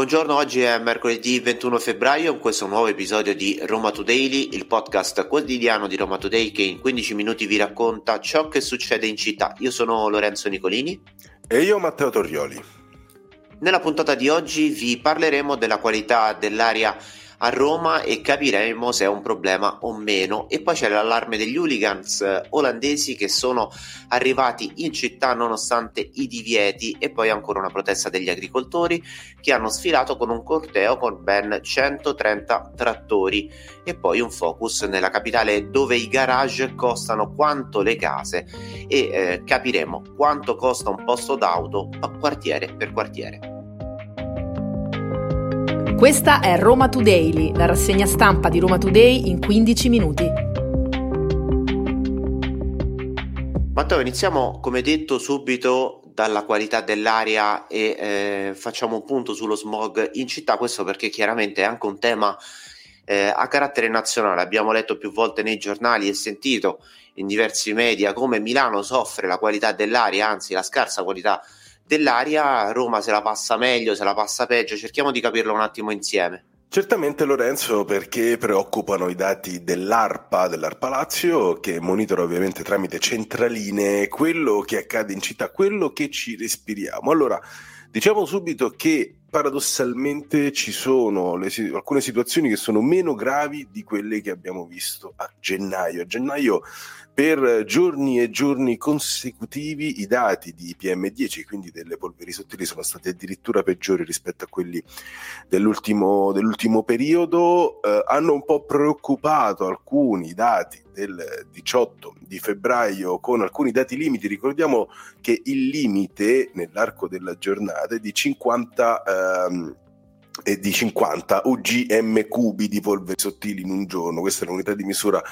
Buongiorno, oggi è mercoledì 21 febbraio, questo è un nuovo episodio di Roma Today, il podcast quotidiano di Roma Today che in 15 minuti vi racconta ciò che succede in città. Io sono Lorenzo Nicolini. E io Matteo Torrioli. Nella puntata di oggi vi parleremo della qualità dell'aria a Roma e capiremo se è un problema o meno. E poi c'è l'allarme degli hooligans eh, olandesi che sono arrivati in città nonostante i divieti e poi ancora una protesta degli agricoltori che hanno sfilato con un corteo con ben 130 trattori e poi un focus nella capitale dove i garage costano quanto le case e eh, capiremo quanto costa un posto d'auto quartiere per quartiere. Questa è Roma Today, la rassegna stampa di Roma Today in 15 minuti. Matteo, iniziamo come detto subito dalla qualità dell'aria e eh, facciamo un punto sullo smog in città, questo perché chiaramente è anche un tema eh, a carattere nazionale. Abbiamo letto più volte nei giornali e sentito in diversi media come Milano soffre la qualità dell'aria, anzi la scarsa qualità dell'aria dell'aria, Roma se la passa meglio, se la passa peggio, cerchiamo di capirlo un attimo insieme. Certamente Lorenzo perché preoccupano i dati dell'ARPA, dell'ARPA Lazio, che monitora ovviamente tramite centraline quello che accade in città, quello che ci respiriamo. Allora, diciamo subito che paradossalmente ci sono le, alcune situazioni che sono meno gravi di quelle che abbiamo visto a gennaio. A gennaio per giorni e giorni consecutivi i dati di PM10, quindi delle polveri sottili, sono stati addirittura peggiori rispetto a quelli dell'ultimo, dell'ultimo periodo. Eh, hanno un po' preoccupato alcuni dati del 18 di febbraio con alcuni dati limiti. Ricordiamo che il limite nell'arco della giornata è di 50 ehm, e di 50 UGM cubi di polveri sottili in un giorno. Questa è l'unità di misura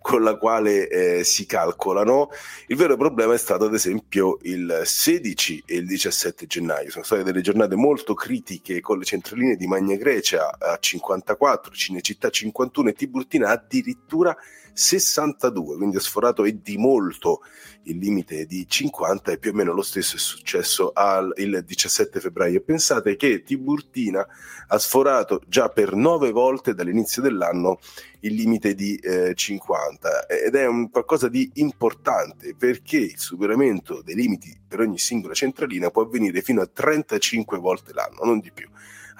con la quale eh, si calcolano. Il vero problema è stato ad esempio il 16 e il 17 gennaio, sono state delle giornate molto critiche con le centraline di Magna Grecia a 54, Cinecittà 51 e Tiburtina addirittura 62, quindi ha sforato e di molto il limite di 50 e più o meno lo stesso è successo al, il 17 febbraio. Pensate che Tiburtina ha sforato già per nove volte dall'inizio dell'anno il limite di eh, 50 ed è un qualcosa di importante perché il superamento dei limiti per ogni singola centralina può avvenire fino a 35 volte l'anno, non di più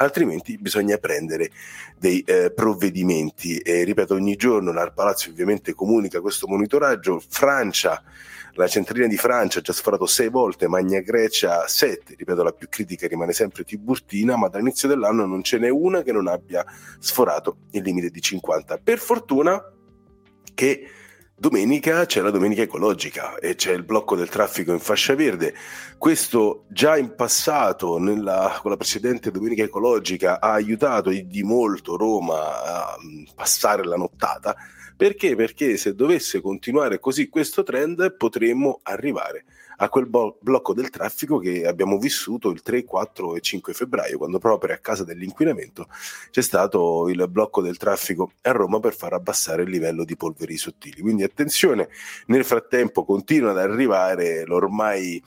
altrimenti bisogna prendere dei eh, provvedimenti. E ripeto, ogni giorno l'Arpalazzo ovviamente comunica questo monitoraggio. Francia, la centralina di Francia ha già sforato sei volte, Magna Grecia sette, ripeto, la più critica rimane sempre Tiburtina, ma dall'inizio dell'anno non ce n'è una che non abbia sforato il limite di 50. Per fortuna che Domenica c'è la domenica ecologica e c'è il blocco del traffico in fascia verde. Questo già in passato, nella, con la precedente domenica ecologica, ha aiutato di molto Roma a mm, passare la nottata. Perché? Perché se dovesse continuare così questo trend potremmo arrivare a quel bo- blocco del traffico che abbiamo vissuto il 3, 4 e 5 febbraio, quando proprio a causa dell'inquinamento c'è stato il blocco del traffico a Roma per far abbassare il livello di polveri sottili. Quindi attenzione, nel frattempo continua ad arrivare l'ormai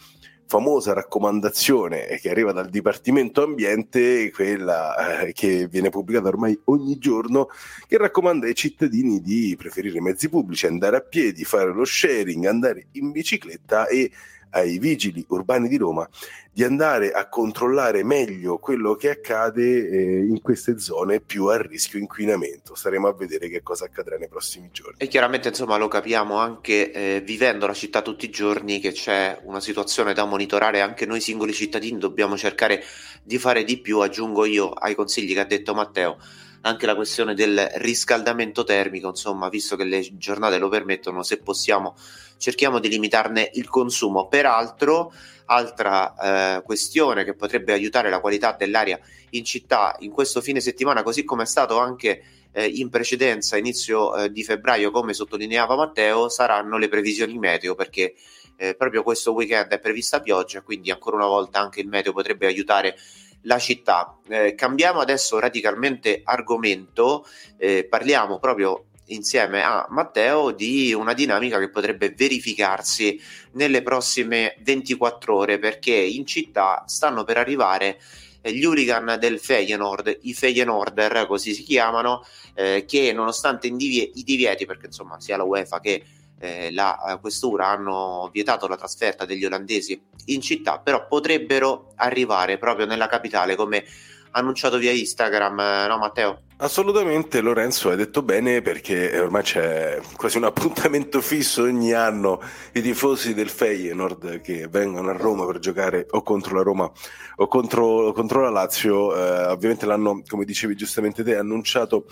famosa raccomandazione che arriva dal Dipartimento Ambiente, quella eh, che viene pubblicata ormai ogni giorno, che raccomanda ai cittadini di preferire i mezzi pubblici, andare a piedi, fare lo sharing, andare in bicicletta e ai vigili urbani di Roma di andare a controllare meglio quello che accade eh, in queste zone più a rischio inquinamento. Staremo a vedere che cosa accadrà nei prossimi giorni. E chiaramente insomma lo capiamo anche eh, vivendo la città tutti i giorni che c'è una situazione da monitorare, anche noi singoli cittadini dobbiamo cercare di fare di più, aggiungo io ai consigli che ha detto Matteo anche la questione del riscaldamento termico, insomma, visto che le giornate lo permettono, se possiamo cerchiamo di limitarne il consumo. Peraltro, altra eh, questione che potrebbe aiutare la qualità dell'aria in città in questo fine settimana, così come è stato anche eh, in precedenza, inizio eh, di febbraio, come sottolineava Matteo, saranno le previsioni meteo, perché eh, proprio questo weekend è prevista pioggia, quindi ancora una volta anche il meteo potrebbe aiutare la città. Eh, cambiamo adesso radicalmente argomento, eh, parliamo proprio insieme a Matteo di una dinamica che potrebbe verificarsi nelle prossime 24 ore perché in città stanno per arrivare eh, gli hooligan del Feyenoord, i Feyenoorder così si chiamano, eh, che nonostante i divieti, perché insomma sia la UEFA che eh, la questura hanno vietato la trasferta degli olandesi in città, però potrebbero arrivare proprio nella capitale come annunciato via Instagram, no Matteo? Assolutamente Lorenzo, hai detto bene perché ormai c'è quasi un appuntamento fisso ogni anno. I tifosi del Feyenoord che vengono a Roma per giocare o contro la Roma o contro, contro la Lazio, eh, ovviamente l'hanno, come dicevi giustamente te, annunciato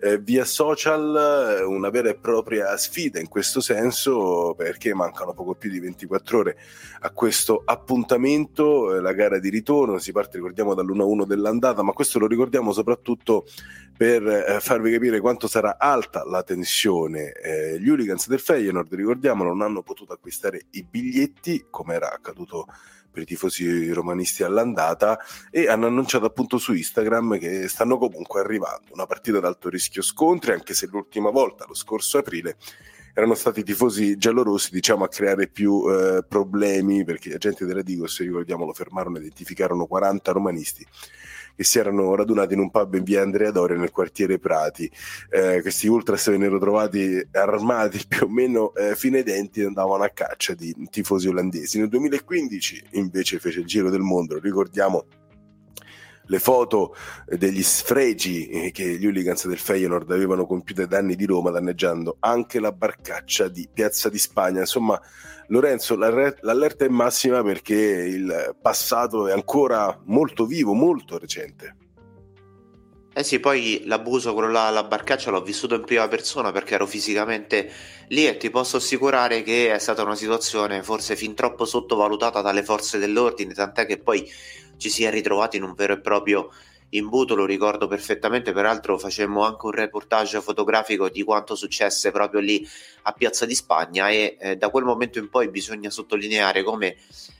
eh, via social, eh, una vera e propria sfida in questo senso perché mancano poco più di 24 ore a questo appuntamento, eh, la gara di ritorno, si parte ricordiamo dall'1-1 dell'andata, ma questo lo ricordiamo soprattutto per eh, farvi capire quanto sarà alta la tensione. Eh, gli hooligans del Feyenoord, ricordiamo, non hanno potuto acquistare i biglietti, come era accaduto per i tifosi romanisti all'andata, e hanno annunciato appunto su Instagram che stanno comunque arrivando. Una partita ad alto rischio scontri, anche se l'ultima volta, lo scorso aprile, erano stati i tifosi giallorossi diciamo a creare più eh, problemi perché gli agenti della Digos ricordiamo lo fermarono e identificarono 40 romanisti che si erano radunati in un pub in via Andrea Doria nel quartiere Prati. Eh, questi ultras vennero trovati armati più o meno eh, fine denti e andavano a caccia di tifosi olandesi. Nel 2015 invece fece il giro del mondo, ricordiamo le foto degli sfregi eh, che gli hooligans del Feyenoord avevano compiuto ai danni di Roma, danneggiando anche la barcaccia di Piazza di Spagna. Insomma, Lorenzo, l'allerta è massima perché il passato è ancora molto vivo, molto recente. Eh sì, poi l'abuso, quello là alla barcaccia, l'ho vissuto in prima persona perché ero fisicamente lì e ti posso assicurare che è stata una situazione forse fin troppo sottovalutata dalle forze dell'ordine, tant'è che poi ci si è ritrovati in un vero e proprio imbuto, lo ricordo perfettamente, peraltro facemmo anche un reportage fotografico di quanto successe proprio lì a Piazza di Spagna e eh, da quel momento in poi bisogna sottolineare come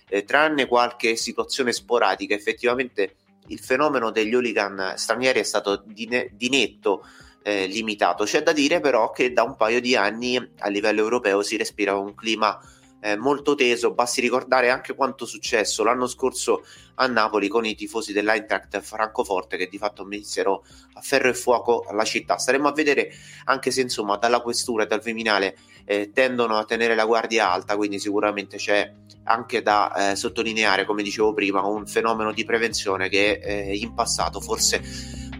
eh, tranne qualche situazione sporadica effettivamente il fenomeno degli hooligan stranieri è stato di, ne- di netto eh, limitato. C'è da dire però che da un paio di anni a livello europeo si respira un clima eh, molto teso. Basti ricordare anche quanto successo l'anno scorso a Napoli con i tifosi dell'Eintracht Francoforte che di fatto misero a ferro e fuoco la città. Staremo a vedere anche se insomma dalla questura e dal Viminale eh, tendono a tenere la guardia alta, quindi sicuramente c'è anche da eh, sottolineare, come dicevo prima, un fenomeno di prevenzione che eh, in passato forse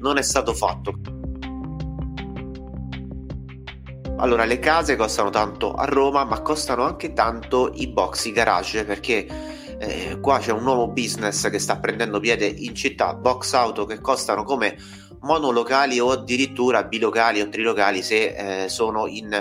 non è stato fatto. Allora, le case costano tanto a Roma, ma costano anche tanto i box, i garage, perché eh, qua c'è un nuovo business che sta prendendo piede in città, box auto che costano come monolocali o addirittura bilocali o trilocali se eh, sono in,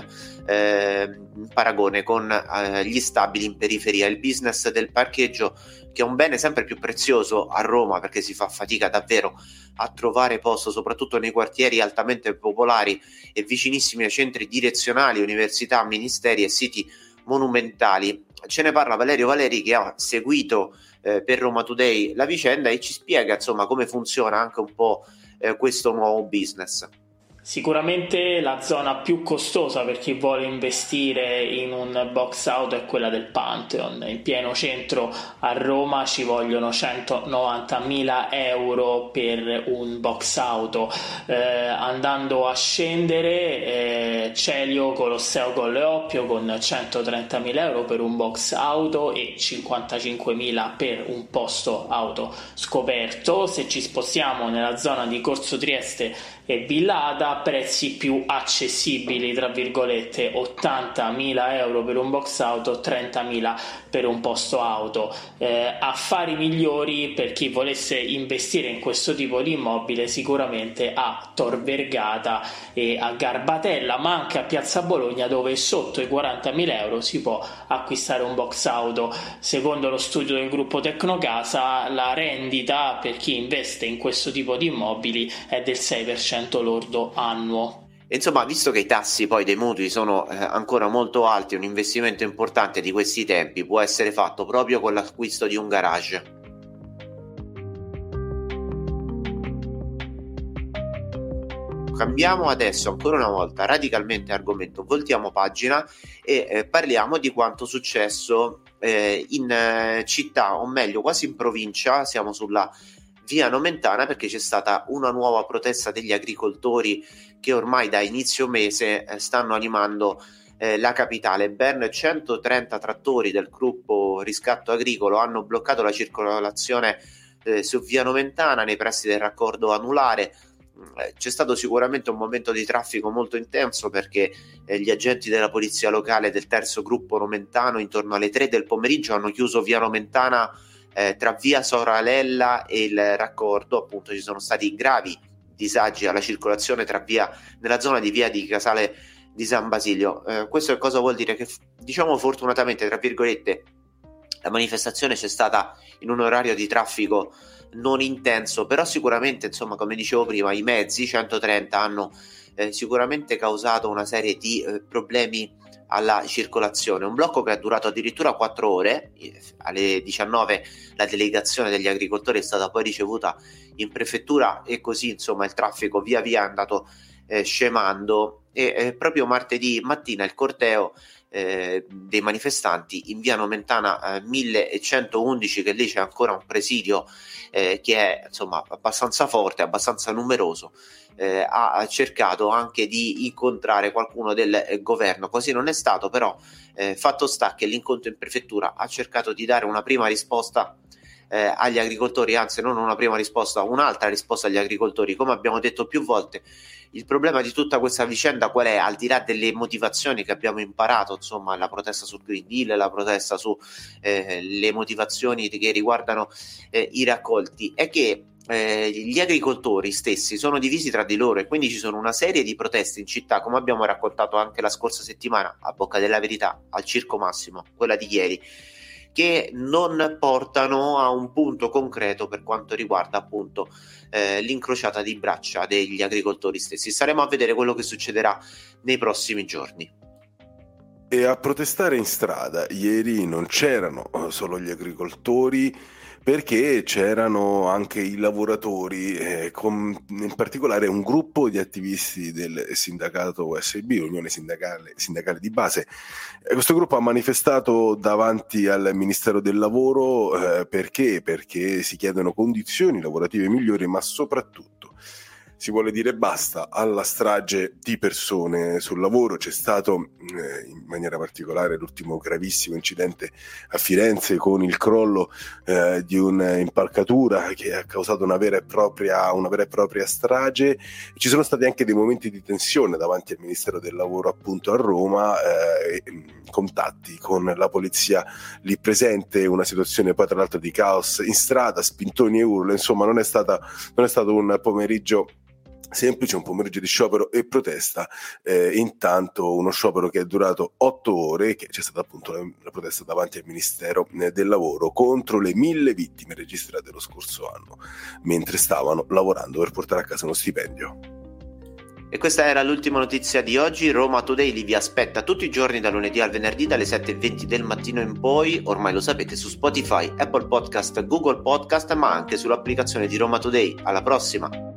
eh, in, paragone con eh, gli stabili in periferia. Il business del parcheggio che è un bene sempre più prezioso a Roma perché si fa fatica davvero a trovare posto, soprattutto nei quartieri altamente popolari e vicinissimi ai centri direzionali, università, ministeri e siti monumentali. Ce ne parla Valerio Valeri che ha seguito eh, per Roma Today la vicenda e ci spiega insomma come funziona anche un po' eh, questo nuovo business. Sicuramente la zona più costosa per chi vuole investire in un box auto è quella del Pantheon. In pieno centro a Roma ci vogliono 190.000 euro per un box auto. Eh, andando a scendere, eh, Celio Colosseo Colleoppio con 130.000 euro per un box auto e 55.000 per un posto auto scoperto. Se ci spostiamo nella zona di Corso Trieste e Villada prezzi più accessibili tra virgolette 80.000 euro per un box auto 30.000 per un posto auto eh, affari migliori per chi volesse investire in questo tipo di immobile sicuramente a Tor Vergata e a Garbatella ma anche a Piazza Bologna dove sotto i 40.000 euro si può acquistare un box auto secondo lo studio del gruppo Tecnocasa la rendita per chi investe in questo tipo di immobili è del 6% 10% lordo annuo. Insomma, visto che i tassi poi dei mutui sono eh, ancora molto alti, un investimento importante di questi tempi può essere fatto proprio con l'acquisto di un garage. Cambiamo adesso ancora una volta radicalmente argomento, voltiamo pagina e eh, parliamo di quanto successo eh, in eh, città, o meglio quasi in provincia, siamo sulla via Nomentana perché c'è stata una nuova protesta degli agricoltori che ormai da inizio mese eh, stanno animando eh, la capitale. Ben 130 trattori del gruppo Riscatto Agricolo hanno bloccato la circolazione eh, su via Nomentana nei pressi del raccordo anulare. Eh, c'è stato sicuramente un momento di traffico molto intenso perché eh, gli agenti della polizia locale del terzo gruppo Nomentano intorno alle 3 del pomeriggio hanno chiuso via Nomentana eh, tra via Soralella e il raccordo, appunto ci sono stati gravi disagi alla circolazione tra via nella zona di via di Casale di San Basilio. Eh, questo cosa vuol dire? Che diciamo fortunatamente, tra virgolette, la manifestazione c'è stata in un orario di traffico non intenso, però sicuramente, insomma, come dicevo prima, i mezzi 130 hanno eh, sicuramente causato una serie di eh, problemi alla circolazione. Un blocco che è durato addirittura 4 ore, alle 19 la delegazione degli agricoltori è stata poi ricevuta in prefettura e così insomma il traffico via via è andato eh, scemando e eh, proprio martedì mattina il corteo eh, dei manifestanti in via Nomentana 1111 eh, che lì c'è ancora un presidio eh, che è insomma abbastanza forte, abbastanza numeroso eh, ha cercato anche di incontrare qualcuno del eh, governo. Così non è stato, però fatto sta che l'incontro in prefettura ha cercato di dare una prima risposta eh, agli agricoltori, anzi non una prima risposta, un'altra risposta agli agricoltori. Come abbiamo detto più volte, il problema di tutta questa vicenda qual è? Al di là delle motivazioni che abbiamo imparato, insomma, la protesta sul Green Deal, la protesta sulle eh, motivazioni che riguardano eh, i raccolti, è che eh, gli agricoltori stessi sono divisi tra di loro e quindi ci sono una serie di proteste in città, come abbiamo raccontato anche la scorsa settimana a Bocca della Verità, al Circo Massimo, quella di ieri, che non portano a un punto concreto per quanto riguarda appunto eh, l'incrociata di braccia degli agricoltori stessi. Staremo a vedere quello che succederà nei prossimi giorni. E a protestare in strada ieri non c'erano solo gli agricoltori, perché c'erano anche i lavoratori, eh, con, in particolare un gruppo di attivisti del sindacato USB, Unione Sindacale, Sindacale di Base. E questo gruppo ha manifestato davanti al Ministero del Lavoro eh, perché? Perché si chiedono condizioni lavorative migliori, ma soprattutto si vuole dire basta alla strage di persone sul lavoro. C'è stato eh, in maniera particolare l'ultimo gravissimo incidente a Firenze con il crollo eh, di un'impalcatura che ha causato una vera, propria, una vera, e propria, strage. Ci sono stati anche dei momenti di tensione davanti al Ministero del Lavoro appunto a Roma, eh, contatti con la polizia lì presente, una situazione poi tra l'altro di caos in strada, spintoni e urlo, insomma non è, stata, non è stato un pomeriggio semplice, un pomeriggio di sciopero e protesta. Eh, intanto uno sciopero che è durato otto ore, che c'è stata appunto la, la protesta davanti al Ministero eh, del Lavoro contro le mille vittime registrate lo scorso anno, mentre stavano lavorando per portare a casa uno stipendio. E questa era l'ultima notizia di oggi. Roma Today vi aspetta tutti i giorni da lunedì al venerdì dalle 7.20 del mattino in poi. Ormai lo sapete su Spotify, Apple Podcast, Google Podcast, ma anche sull'applicazione di Roma Today. Alla prossima!